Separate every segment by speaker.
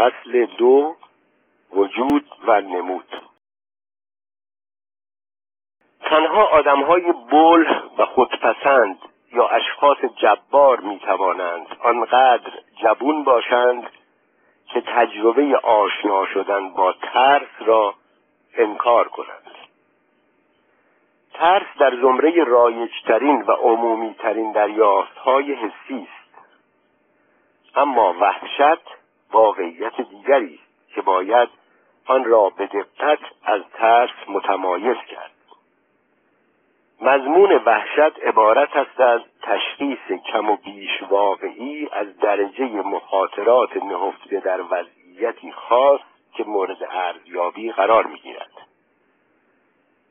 Speaker 1: فصل دو وجود و نمود. تنها آدمهای بل و خودپسند یا اشخاص جبار می توانند آنقدر جبون باشند که تجربه آشنا شدن با ترس را انکار کنند. ترس در زمره رایجترین و عمومیترین دریافتهای حسی است. اما وحشت واقعیت دیگری است که باید آن را به دقت از ترس متمایز کرد. مضمون وحشت عبارت است از تشخیص کم و بیش واقعی از درجه مخاطرات نهفته در وضعیتی خاص که مورد ارزیابی قرار می‌گیرد.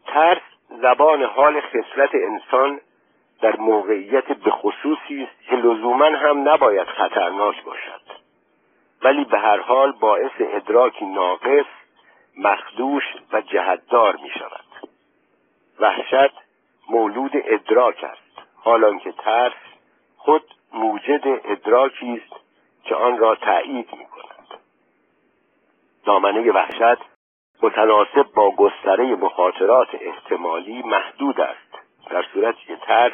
Speaker 1: ترس زبان حال خصلت انسان در موقعیت به خصوصی است که لزوما هم نباید خطرناک باشد. ولی به هر حال باعث ادراکی ناقص مخدوش و جهتدار می شود. وحشت مولود ادراک است. حالان که ترس خود موجد ادراکی است که آن را تایید می کند. دامنه وحشت متناسب با گستره مخاطرات احتمالی محدود است. در صورتی که ترس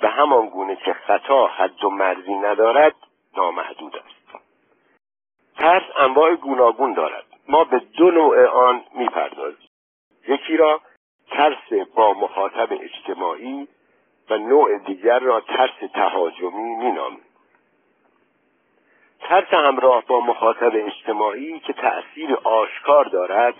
Speaker 1: به همان گونه که خطا حد و مرزی ندارد نامحدود است. ترس انواع گوناگون دارد. ما به دو نوع آن می‌پردازیم. یکی را ترس با مخاطب اجتماعی و نوع دیگر را ترس تهاجمی مینامیم. ترس همراه با مخاطب اجتماعی که تأثیر آشکار دارد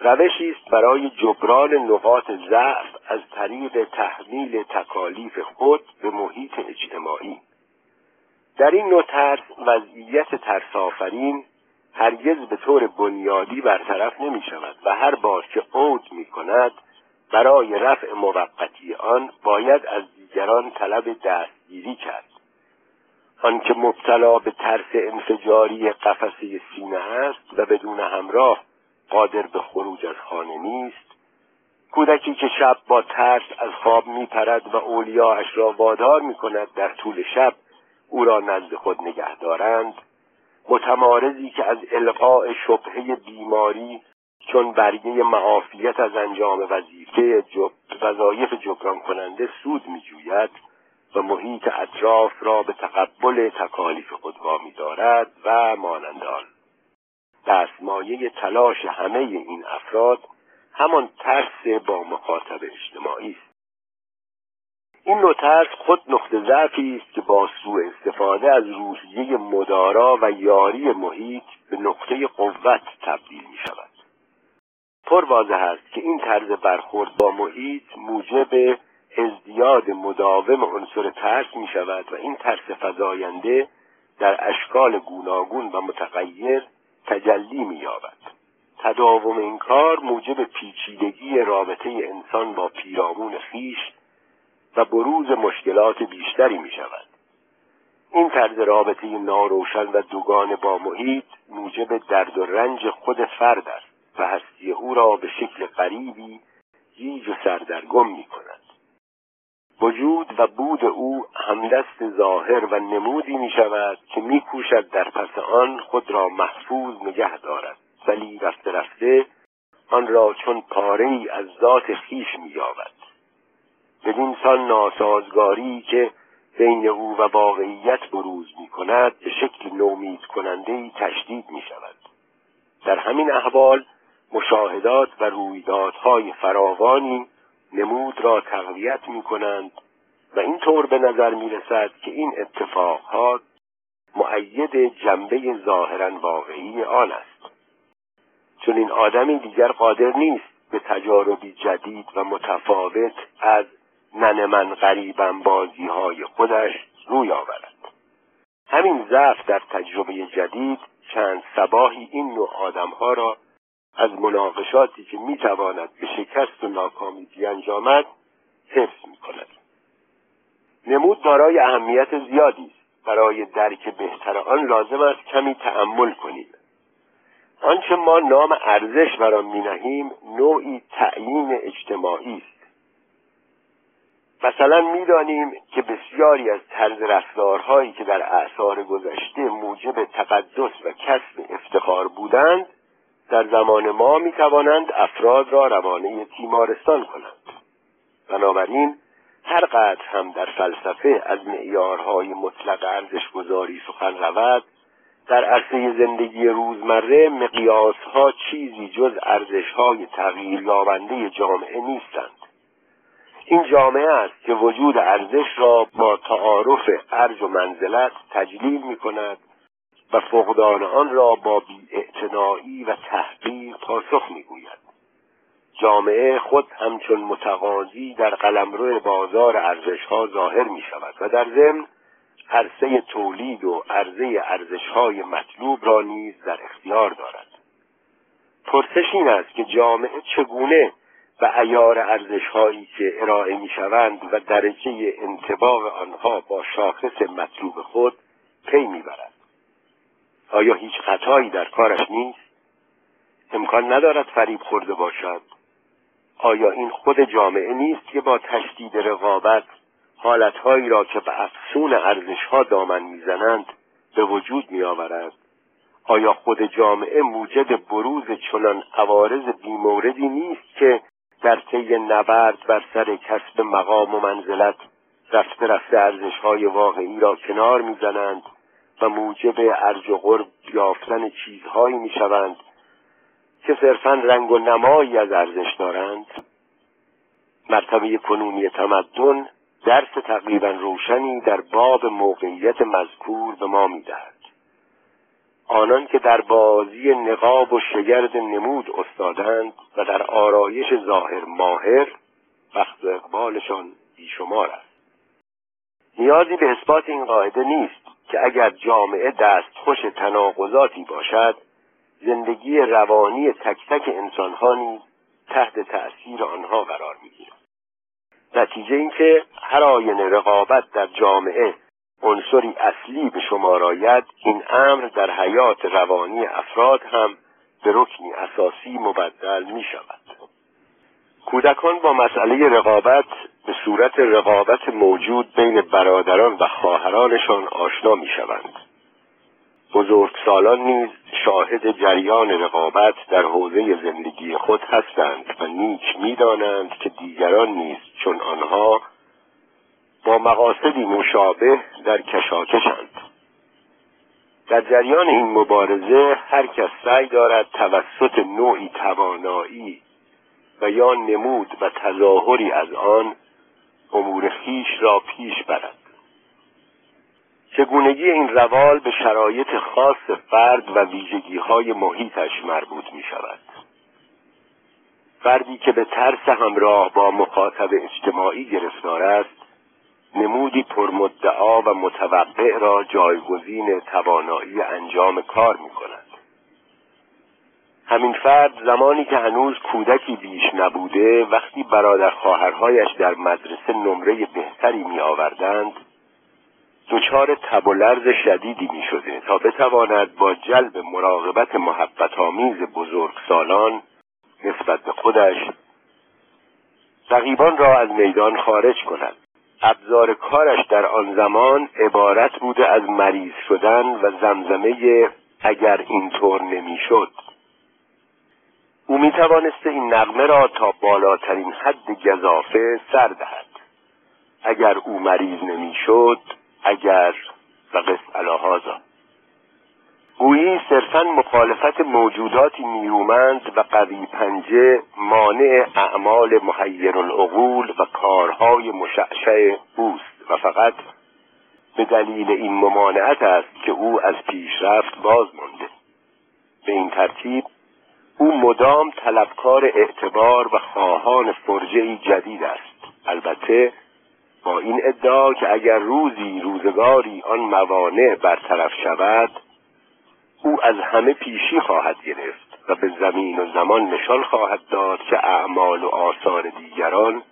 Speaker 1: روشی است برای جبران نقاط ضعف از طریق تحمیل تکالیف خود به محیط اجتماعی. در این نوع ترس وضعیت ترس آفرین هرگز به طور بنیادی برطرف نمی شود و هر بار که عود می کند برای رفع موقتی آن باید از دیگران طلب دستگیری کرد. آنکه مبتلا به ترس انفجاری قفسه سینه است و بدون همراه قادر به خروج از خانه نیست کودکی که شب با ترس از خواب میپرد و اولیاش را وادار می‌کند در طول شب او را نزد خود نگه دارند. متمارزی که از القاء شبهه بیماری چون برگه معافیت از انجام وظیفه جب... وظایف جبران کننده سود میجوید و محیط اطراف را به تقبل تکالیف خود وامی دارد و مانند آن. دستمایه تلاش همه این افراد همان ترس با مخاطب اجتماعی است. این نوع ترس خود نقطه ضعفی است که با سوء استفاده از روحیه مدارا و یاری محیط به نقطه قوت تبدیل می شود. پر واضح است که این طرز برخورد با محیط موجب ازدیاد مداوم عنصر ترس می شود و این ترس فضاینده در اشکال گوناگون و متغیر تجلی می یابد. تداوم این کار موجب پیچیدگی رابطه انسان با پیرامون خیش و بروز مشکلات بیشتری می شود این طرز رابطه ناروشن و دوگان با محیط موجب درد و رنج خود فرد است و هستی او را به شکل غریبی گیج و سردرگم می کند وجود و بود او همدست ظاهر و نمودی می شود که می کوشد در پس آن خود را محفوظ نگه دارد. ولی رفته رفته آن را چون پاره ای از ذات خیش می یابد بدین سان ناسازگاری که بین او و واقعیت بروز می کند به شکل نومید کننده تشدید می شود در همین احوال مشاهدات و رویدادهای فراوانی نمود را تقویت می کنند و اینطور به نظر می رسد که این اتفاقات معید جنبه ظاهرا واقعی آن است. چون این آدمی دیگر قادر نیست به تجاربی جدید و متفاوت از نن من غریبم بازی های خودش روی آورد. همین ضعف در تجربه جدید چند سباهی این نوع آدمها را از مناقشاتی که می‌تواند به شکست و ناکامی بیانجامد حفظ می کند نمود دارای اهمیت زیادی است. برای درک بهتر آن لازم است کمی تأمل کنیم. آنچه ما نام ارزش بر آن مینهیم نوعی تعیین اجتماعی است. مثلا می‌دانیم که بسیاری از طرز رفتارهایی که در اعثار گذشته موجب تقدس و کسب بودند در زمان ما می توانند افراد را روانه تیمارستان کنند. بنابراین هر قدر هم در فلسفه از معیارهای مطلق ارزش گذاری سخن رود در عرصه زندگی روزمره مقیاسها چیزی جز ارزشهای تغییر یابنده جامعه نیستند. این جامعه است که وجود ارزش را با تعارف ارج و منزلت تجلیل می کند و فقدان آن را با بیاعتنایی و تحقیر پاسخ می‌گوید. جامعه خود همچون متقاضی در قلمرو بازار ارزشها ظاهر می شود و در ضمن عرصه تولید و عرضه ارزشهای مطلوب را نیز در اختیار دارد. پرسش این است که جامعه چگونه و ایار ارزشهایی که ارائه می شوند و درجه انتباق آنها با شاخص مطلوب خود پی می‌برد. آیا هیچ خطایی در کارش نیست؟ امکان ندارد فریب خورده باشد. آیا این خود جامعه نیست که با تشدید رقابت حالتهایی را که به افسون ارزشها دامن می‌زنند به وجود میآورد؟ آیا خود جامعه موجد بروز چنان عوارض بیموردی نیست که در طی نبرد بر سر کسب مقام و منزلت رفته رفته ارزشهای واقعی را کنار می‌زنند و موجب ارج و قرب یافتن چیزهایی می‌شوند که صرفا رنگ و نمایی از ارزش دارند. مرتبه کنونی تمدن درس تقریبا روشنی در باب موقعیت مذکور به ما می‌دهد. آنان که در بازی نقاب و شگرد نمود استادند و در آرایش ظاهر ماهر وقت و اقبالشان بیشمار است. نیازی به اثبات این قاعده نیست که اگر جامعه دست خوش تناقضاتی باشد زندگی روانی تک تک انسانها نیز تحت تأثیر آنها قرار می‌گیرد. نتیجه اینکه هر آینه رقابت در جامعه عنصری اصلی به شمار این امر در حیات روانی افراد هم به رکنی اساسی مبدل می شود. کودکان با مسئله رقابت به صورت رقابت موجود بین برادران و خواهرانشان آشنا می شوند. بزرگسالان نیز شاهد جریان رقابت در حوزه زندگی خود هستند و نیک می‌دانند که دیگران نیز چون آنها با مقاصدی مشابه در کشاکشند. در جریان این مبارزه هر کس سعی دارد توسط نوعی توانایی و یا نمود و تظاهری از آن امور خیش را پیش برد. چگونگی این روال به شرایط خاص فرد و ویژگی های محیطش مربوط می شود فردی که به ترس همراه با مخاطب اجتماعی گرفتار است نمودی پرمدعا و متوقع را جایگزین توانایی انجام کار می کند همین فرد زمانی که هنوز کودکی بیش نبوده وقتی برادر خواهرهایش در مدرسه نمره بهتری می آوردند دچار تب و لرز شدیدی می شده تا بتواند با جلب مراقبت محبت آمیز بزرگ سالان نسبت به خودش رقیبان را از میدان خارج کند. ابزار کارش در آن زمان عبارت بوده از مریض شدن و زمزمه اگر اینطور نمی‌شد. او می توانسته این نغمه را تا بالاترین حد گذافه سر دهد. اگر او مریض نمی‌شد اگر و قص الهازا گویی صرفا مخالفت موجوداتی نیرومند و قوی پنجه مانع اعمال محیر العقول و کارهای مشعشع اوست و فقط به دلیل این ممانعت است که او از پیشرفت باز مانده به این ترتیب او مدام طلبکار اعتبار و خواهان فرجه جدید است. البته با این ادعا که اگر روزی روزگاری آن موانع برطرف شود او از همه پیشی خواهد گرفت و به زمین و زمان نشان خواهد داد که اعمال و آثار دیگران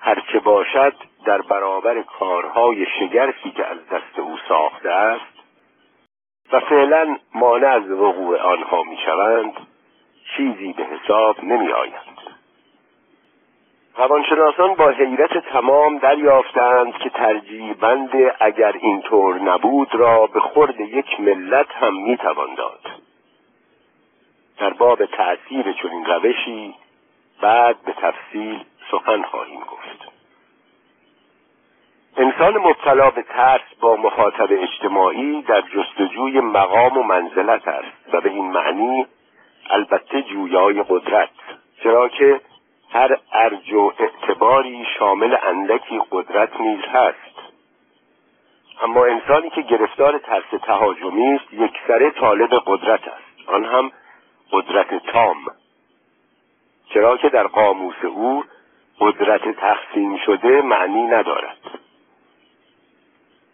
Speaker 1: هرچه باشد در برابر کارهای شگرفی که از دست او ساخته است و فعلا مانع از وقوع آنها می‌شوند چیزی به حساب نمی آید. روانشناسان با حیرت تمام دریافتند که ترجیح بند اگر اینطور نبود را به خورد یک ملت هم می‌توان داد. در باب تأثیر چنین روشی بعد به تفصیل سخن خواهیم گفت. انسان مبتلا به ترس با مخاطب اجتماعی در جستجوی مقام و منزلت است و به این معنی البته جویای قدرت چرا که هر ارج و اعتباری شامل اندکی قدرت نیز هست. اما انسانی که گرفتار ترس تهاجمی است یکسره طالب قدرت است. آن هم قدرت تام. چرا که در قاموس او قدرت تقسیم شده معنی ندارد.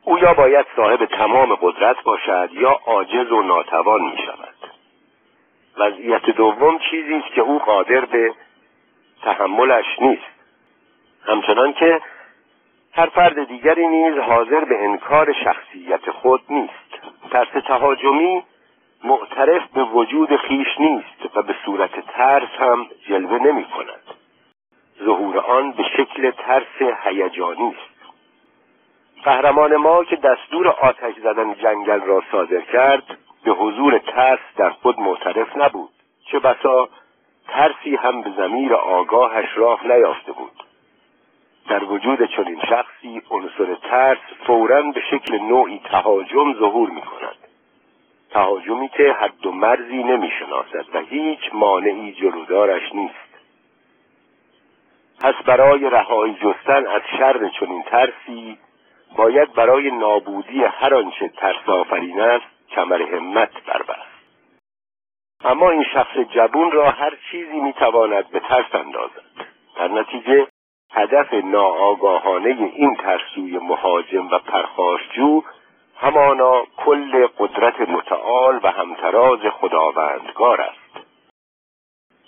Speaker 1: او یا باید صاحب تمام قدرت باشد یا عاجز و ناتوان می شود وضعیت دوم چیزی است که او قادر به تحملش نیست. همچنان که هر فرد دیگری نیز حاضر به انکار شخصیت خود نیست. ترس تهاجمی معترف به وجود خیش نیست و به صورت ترس هم جلوه نمی کند. ظهور آن به شکل ترس هیجانی است. قهرمان ما که دستور آتش زدن جنگل را صادر کرد به حضور ترس در خود معترف نبود. چه بسا ترسی هم به زمیر آگاهش راه نیافته بود. در وجود چنین شخصی عنصر ترس فورا به شکل نوعی تهاجم ظهور می کند تهاجمی که حد و مرزی نمی شناسد و هیچ مانعی جلودارش نیست. پس برای رهایی جستن از شر چنین ترسی باید برای نابودی هر آنچه ترس آفرین است کمر همت بربست اما این شخص جبون را هر چیزی می‌تواند به ترس اندازد. در نتیجه هدف ناآگاهانه این ترسوی مهاجم و پرخاشجو همانا کل قدرت متعال و همتراز خداوندگار است.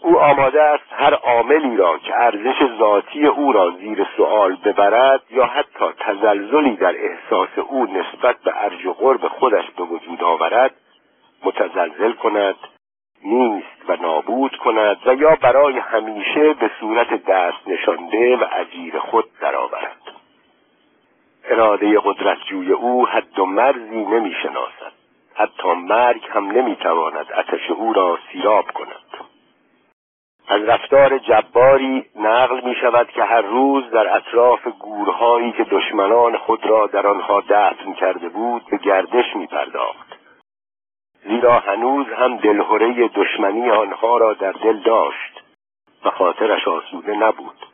Speaker 1: او آماده است هر عاملی را که ارزش ذاتی او را زیر سوال ببرد یا حتی تزلزلی در احساس او نسبت به ارج و قرب خودش به وجود آورد متزلزل کند نیست و نابود کند و یا برای همیشه به صورت دست نشانده و عجیر خود درآورد. اراده قدرتجوی او حد و مرزی نمی شناسد حتی مرگ هم نمی تواند اتش او را سیراب کند. از رفتار جباری نقل می شود که هر روز در اطراف گورهایی که دشمنان خود را در آنها دفن کرده بود به گردش می پرداخت زیرا هنوز هم دلهوره دشمنی آنها را در دل داشت و خاطرش آسوده نبود.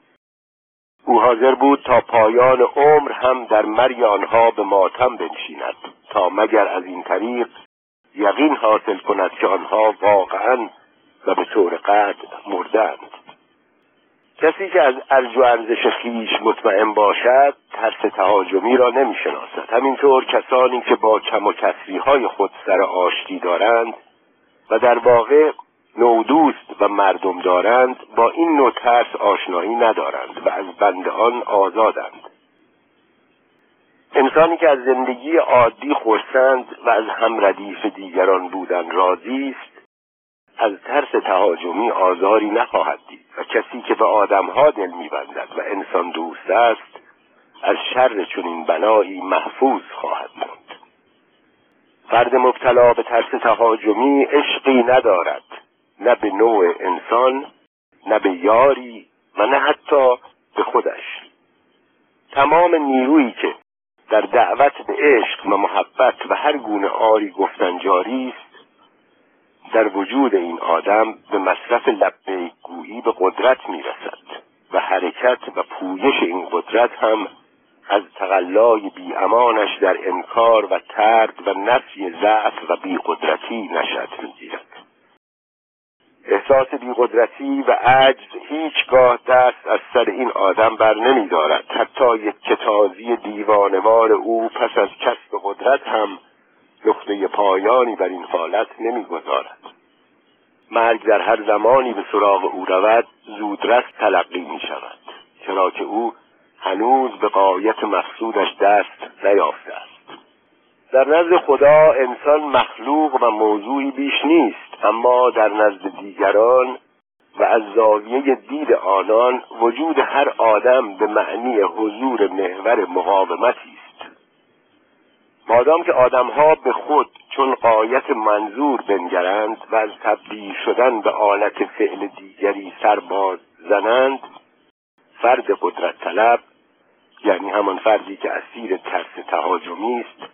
Speaker 1: او حاضر بود تا پایان عمر هم در مرگ آنها به ماتم بنشیند تا مگر از این طریق یقین حاصل کند که آنها واقعا و به طور قطع مردند. کسی که از ارج و ارزش خیش مطمئن باشد ترس تهاجمی را نمی‌شناسد. همینطور کسانی که با کم و های خود سر آشتی دارند و در واقع نودوست و مردم دارند با این نوع ترس آشنایی ندارند و از بند آن آزادند. انسانی که از زندگی عادی خورسند و از هم ردیف دیگران بودن راضی است از ترس تهاجمی آزاری نخواهد دید و کسی که به آدمها دل میبندد و انسان دوست است از شر چنین بلایی محفوظ خواهد ماند. فرد مبتلا به ترس تهاجمی عشقی ندارد نه به نوع انسان نه به یاری و نه حتی به خودش. تمام نیرویی که در دعوت به عشق و محبت و هر گونه آری گفتن جاری است در وجود این آدم به مصرف لبه گویی به قدرت می‌رسد و حرکت و پویش این قدرت هم از تقلای بیامانش در انکار و ترد و نفی ضعف و بیقدرتی نشد می‌گیرد. احساس بیقدرتی و عجز هیچگاه دست از سر این آدم بر نمی دارد حتی یک کتازی دیوانوار او پس از کسب قدرت هم نقطه پایانی بر این حالت نمی‌گذارد. مرگ در هر زمانی به سراغ او رود زودرس تلقی می شود چرا که او هنوز به قایت مقصودش دست نیافته است. در نزد خدا انسان مخلوق و موضوعی بیش نیست اما در نزد دیگران و از زاویه دید آنان وجود هر آدم به معنی حضور محور مقاومتی مادام که آدمها به خود چون قایت منظور بنگرند و از تبدیل شدن به آلت فعل دیگری سرباز زنند فرد قدرت طلب یعنی همان فردی که اسیر ترس تهاجمی است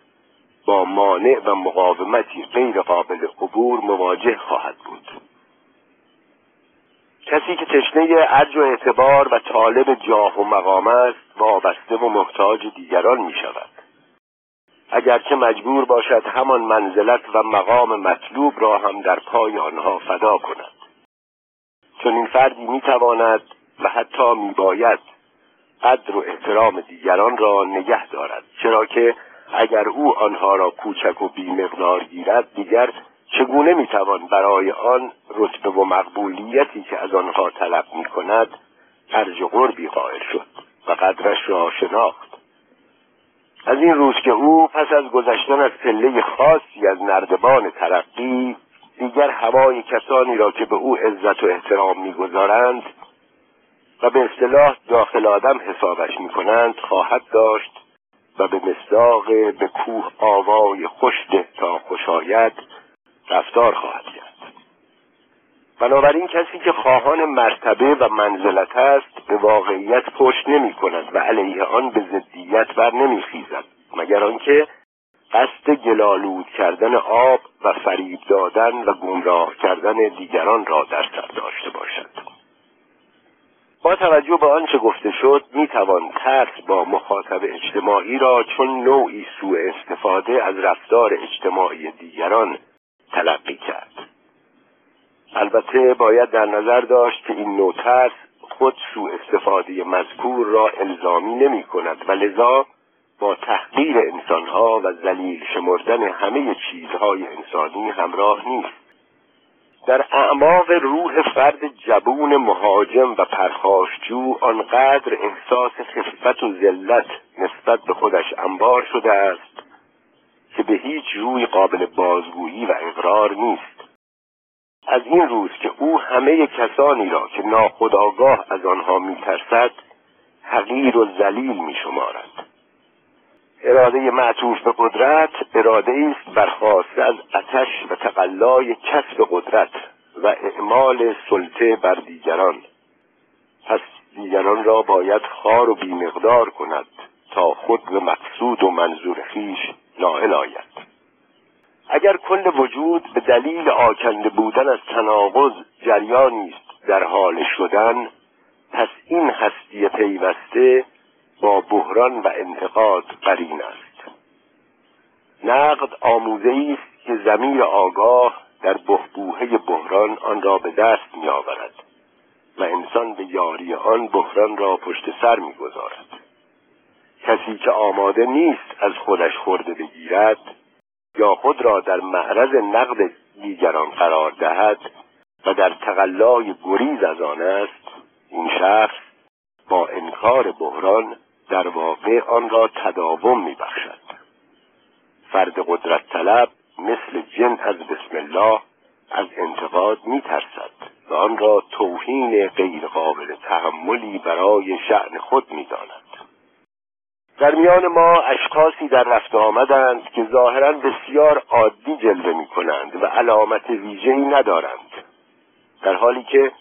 Speaker 1: با مانع و مقاومتی غیر قابل عبور مواجه خواهد بود. کسی که تشنه ارج و اعتبار و طالب جاه و مقام است وابسته و محتاج دیگران می شود اگرچه مجبور باشد همان منزلت و مقام مطلوب را هم در پای آنها فدا کند. چون این فردی می تواند و حتی می باید قدر و احترام دیگران را نگه دارد. چرا که اگر او آنها را کوچک و بیمقدار گیرد دیگر چگونه می‌توان برای آن رتبه و مقبولیتی که از آنها طلب می کند ارج قربی قائل شد و قدرش را شناخت؟ از این روز که او پس از گذشتن از پله خاصی از نردبان ترقی دیگر هوای کسانی را که به او عزت و احترام می‌گذارند و به اصطلاح داخل آدم حسابش می‌کنند خواهد داشت و به مصداق به کوه آوای خوش ده تا خوشاید رفتار خواهد کرد. بنابراین کسی که خواهان مرتبه و منزلت است به واقعیت پشت نمی کند و علیه آن به ضدیت بر نمی خیزد مگر آنکه قصد گلالود کردن آب و فریب دادن و گمراه کردن دیگران را در سر داشته باشد. با توجه به آنچه گفته شد می توان ترس با مخاطب اجتماعی را چون نوعی سوء استفاده از رفتار اجتماعی دیگران تلقی کرد. البته باید در نظر داشت که این نوع ترس خود سوء استفاده مذکور را الزامی نمی کند و لذا با تحقیر انسانها و ذلیل شمردن همه چیزهای انسانی همراه نیست. در اعماق روح فرد جبون مهاجم و پرخاشجو آنقدر احساس خفت و ذلت نسبت به خودش انبار شده است که به هیچ روی قابل بازگویی و اقرار نیست. از این روز که او همه کسانی را که ناخداگاه از آنها میترسد حقیر و ذلیل میشمارد. اراده معطوف به قدرت اراده است برخواسته از اتش و تقلای کسب قدرت و اعمال سلطه بر دیگران. پس دیگران را باید خار و بیمقدار کند تا خود به مقصود و منظور خیش نائل آید. اگر کل وجود به دلیل آکنده بودن از تناقض جریانی است در حال شدن پس این هستی پیوسته با بحران و انتقاد قرین است نقد آموزه است که زمیر آگاه در بهبوهه بحران آن را به دست می آورد و انسان به یاری آن بحران را پشت سر می گذارد. کسی که آماده نیست از خودش خورده بگیرد یا خود را در معرض نقد دیگران قرار دهد و در تقلای گریز از آن است این شخص با انکار بحران در واقع آن را تداوم می بخشد. فرد قدرت طلب مثل جن از بسم الله از انتقاد می ترسد و آن را توهین غیرقابل تحملی برای شعن خود می داند. در میان ما اشخاصی در رفت آمدند که ظاهرا بسیار عادی جلوه می کنند و علامت ویژه‌ای ندارند در حالی که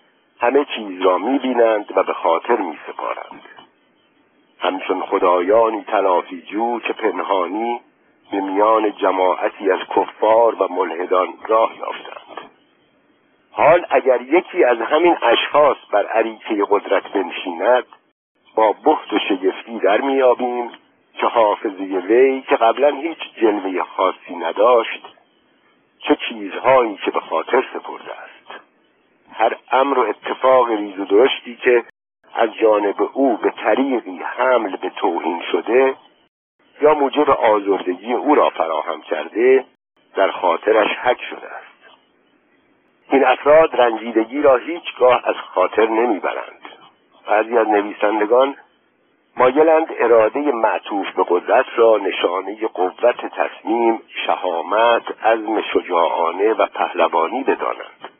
Speaker 1: همه چیز را می بینند و به خاطر می سپارند همچون خدایانی تلافی جو که پنهانی به میان جماعتی از کفار و ملحدان راه یافتند. حال اگر یکی از همین اشخاص بر عریکه قدرت بنشیند با بخت و شگفتی در میابیم که حافظه وی که قبلا هیچ جلوه خاصی نداشت چه چیزهایی که به خاطر سپرده است. هر امر و اتفاق ریز و درشتی که از جانب او به طریقی حمل به توهین شده یا موجب آزردگی او را فراهم کرده در خاطرش حک شده است. این افراد رنجیدگی را هیچگاه از خاطر نمی‌برند. بعضی از نویسندگان مایلند اراده معطوف به قدرت را نشانه قوت تصمیم شهامت عزم شجاعانه و پهلوانی بدانند.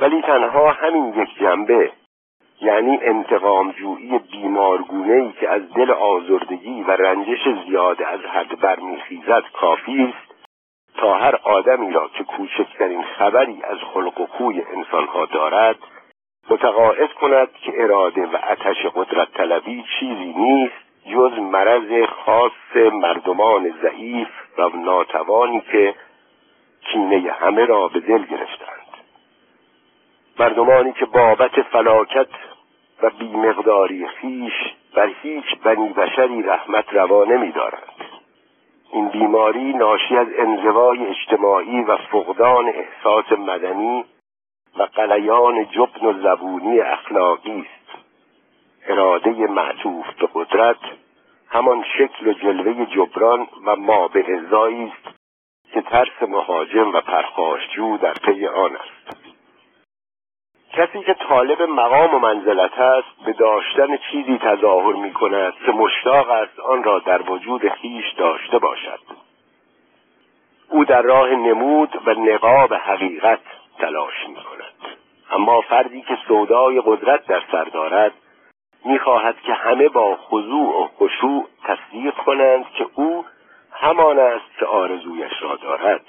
Speaker 1: ولی تنها همین یک جنبه یعنی انتقامجویی بیمارگونه ای که از دل آزردگی و رنجش زیاده از حد برمیخیزد کافی است تا هر آدمی را که کوچکترین خبری از خلق و خوی انسانها دارد متقاعد کند که اراده و اتش قدرت طلبی چیزی نیست جز مرض خاص مردمان ضعیف و ناتوانی که کینه همه را به دل گرفتند. مردمانی که بابت فلاکت و بیمقداری خیش بر هیچ بنی بشری رحمت روا نمیدارند. این بیماری ناشی از انزوای اجتماعی و فقدان احساس مدنی و قلیان جبن و زبونی اخلاقی است. اراده معطوف به قدرت همان شکل و جلوه جبران و ما به است که ترس مهاجم و پرخاشجو در پی آن است. کسی که طالب مقام و منزلت است به داشتن چیزی تظاهر می کند که مشتاق است آن را در وجود خیش داشته باشد. او در راه نمود و نقاب حقیقت تلاش می کند اما فردی که سودای قدرت در سر دارد می‌خواهد که همه با خضوع و خشوع تصدیق کنند که او همان است که آرزویش را دارد.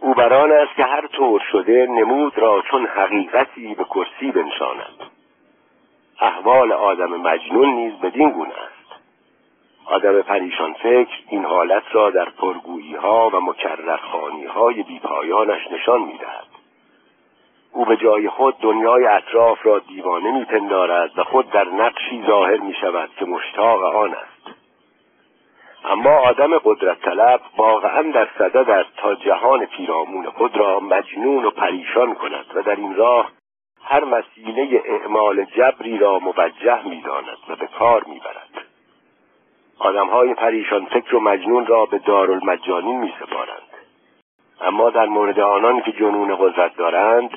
Speaker 1: او بران است که هر طور شده نمود را چون حقیقتی به کرسی بنشاند. احوال آدم مجنون نیز بدین گونه است. آدم پریشان فکر این حالت را در پرگویی ها و مکررخانی های بیپایانش نشان می‌دهد. او به جای خود دنیای اطراف را دیوانه میپندارد و خود در نقشی ظاهر می شود که مشتاق آن است. اما آدم قدرت طلب واقعا در صدد است تا جهان پیرامون خود را مجنون و پریشان کند و در این راه هر وسیله اعمال جبری را موجه می‌داند و به کار می‌برد. آدمهای پریشان فکر و مجنون را به دارالمجانین میسپارند. اما در مورد آنان که جنون قدرت دارند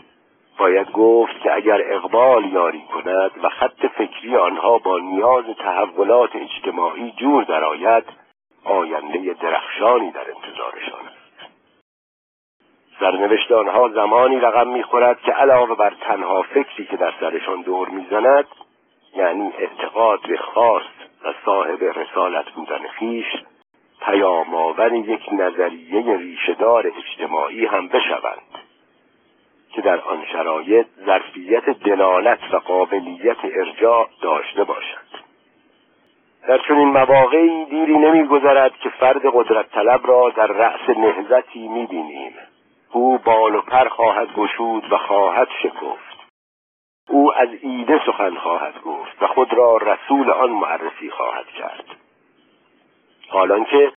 Speaker 1: باید گفت که اگر اقبال یاری کند و خط فکری آنها با نیاز تحولات اجتماعی جور درآید آینده درخشانی در انتظارشان است. سرنوشت آنها زمانی رقم می‌خورد که علاوه بر تنها فکری که در سرشان دور می‌زند یعنی اعتقاد به خاص و صاحب رسالت بودن خیش پیام یک نظریه ریشهدار اجتماعی هم بشوند که در آن شرایط ظرفیت دلالت و قابلیت ارجاع داشته باشند در چنین مواقعی دیری نمیگذرد که فرد قدرت طلب را در رأس نهزتی می‌بینیم. او بال و پر خواهد گشود و خواهد شکفت. او از ایده سخن خواهد گفت و خود را رسول آن معرفی خواهد کرد. حالان که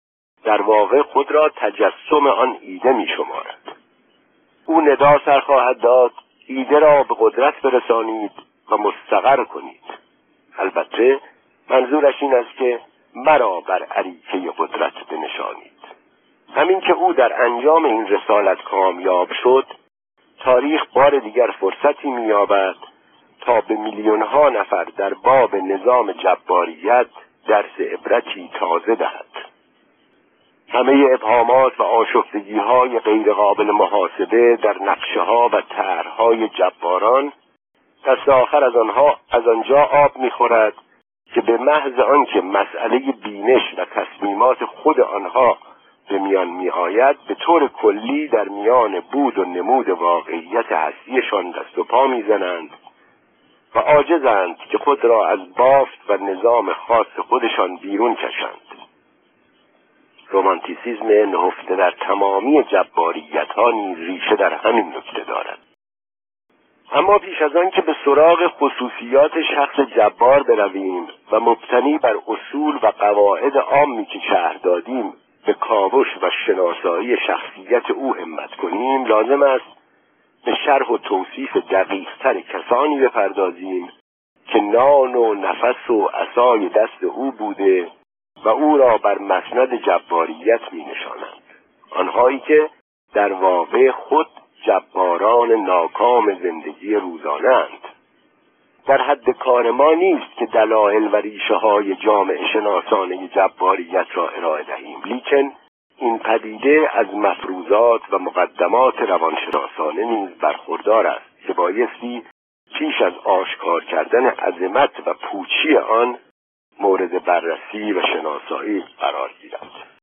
Speaker 1: در واقع خود را تجسم آن ایده می شمارد. او ندا سر خواهد داد ایده را به قدرت برسانید و مستقر کنید. البته منظورش این است که مرا بر عریکه قدرت بنشانید. همین که او در انجام این رسالت کامیاب شد تاریخ بار دیگر فرصتی مییابد تا به میلیونها نفر در باب نظام جباریت درس عبرتی تازه دهد. همه ابهامات و آشفتگی های غیرقابل محاسبه در نقشه ها و طرحهای جباران دست آخر از آنها از آنجا آب می‌خورد که به محض آنکه مسئله بینش و تصمیمات خود آنها به میان می آید به طور کلی در میان بود و نمود واقعیت هستیشان دست و پا می‌زنند. و عاجزند که خود را از بافت و نظام خاص خودشان بیرون کشند. رومانتیسیزم نهفته در تمامی جباریت ها ریشه در همین نکته دارد. اما پیش از آن که به سراغ خصوصیات شخص جبار برویم و مبتنی بر اصول و قواعد عامی که شهر دادیم به کاوش و شناسایی شخصیت او همت کنیم لازم است به شرح و توصیف دقیقتر کسانی بپردازیم که نان و نفس و عصای دست او بوده و او را بر مسند جباریت می نشانند آنهایی که در واقع خود جباران ناکام زندگی روزانه اند. در حد کار ما نیست که دلایل و ریشه های جامعه شناسانه جباریت را ارائه دهیم. لیکن این پدیده از مفروضات و مقدمات روانشناسانه نیز برخوردار است که بایستی پیش از آشکار کردن عظمت و پوچی آن مورد بررسی و شناسایی قرار گیرد.